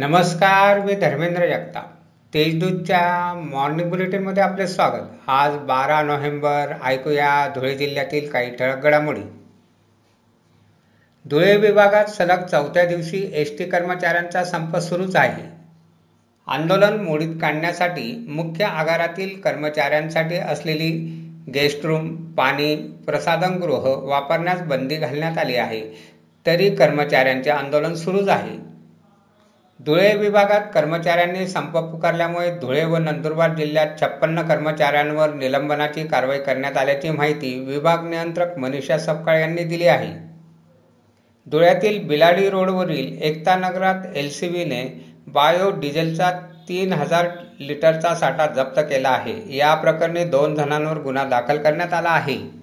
नमस्कार मी धर्मेंद्र जगताप. तेजदूतच्या मॉर्निंग बुलेटिनमध्ये आपले स्वागत. आज बारा नोव्हेंबर ऐकूया धुळे जिल्ह्यातील काही ठळक घडामोडी. धुळे विभागात सलग चौथ्या दिवशी एस टी कर्मचाऱ्यांचा संप सुरूच आहे. आंदोलन मोडीत काढण्यासाठी मुख्य आगारातील कर्मचाऱ्यांसाठी असलेली गेस्ट रूम पाणी प्रसाधनगृह वापरण्यास बंदी घालण्यात आली आहे. तरी कर्मचाऱ्यांचे आंदोलन सुरूच आहे. धुळे विभागात कर्मचाऱ्यांनी संप पुकारल्यामुळे धुळे व नंदुरबार जिल्ह्यात छप्पन्न कर्मचाऱ्यांवर निलंबनाची कारवाई करण्यात आल्याची माहिती विभाग नियंत्रक मनीषा सपकाळ यांनी दिली आहे. धुळ्यातील बिलाडी रोडवरील एकता नगरात एल सी बीने बायो डिझेलचा तीन हजार लिटरचा साठा जप्त केला आहे. या प्रकरणी दोन जणांवर गुन्हा दाखल करण्यात आला आहे.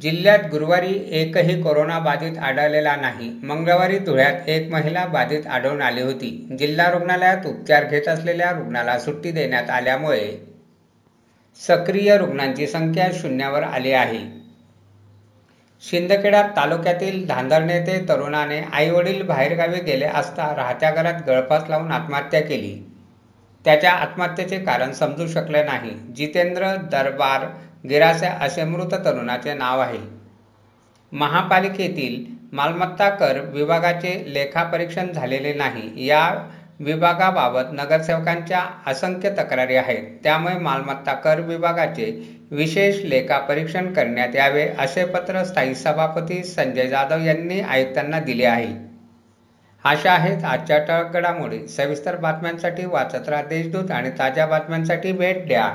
जिल्ह्यात गुरुवारी एकही कोरोना बाधित आढळलेला नाही. मंगळवारी धुळ्यात एक महिला बाधित आढळून आली होती. जिल्हा रुग्णालयात उपचार घेत असलेल्या रुग्णाला सुट्टी देण्यात आल्यामुळे सक्रिय रुग्णांची संख्या शून्यावर आली आहे. शिंदखेडा तालुक्यातील धांदरणे ते तरुणाने आईवडील बाहेरगावी गेले असता राहत्या घरात गळफास लावून आत्महत्या केली. त्याच्या आत्महत्येचे कारण समजू शकले नाही. जितेंद्र दरबार गिरासे असे मृत तरुणाचे नाव आहे. महापालिकेतील मालमत्ता कर विभागाचे लेखापरीक्षण झालेले नाही. या विभागाबाबत नगरसेवकांच्या असंख्य तक्रारी आहेत. त्यामुळे मालमत्ता कर विभागाचे विशेष लेखापरीक्षण करण्यात यावे असे पत्र स्थायी सभापती संजय जाधव यांनी आयुक्तांना दिले आहे. अशा आहेत आजच्या टळकडामुळे सविस्तर बातम्यांसाठी वाचत राहा देशदूत आणि ताज्या बातम्यांसाठी भेट द्या.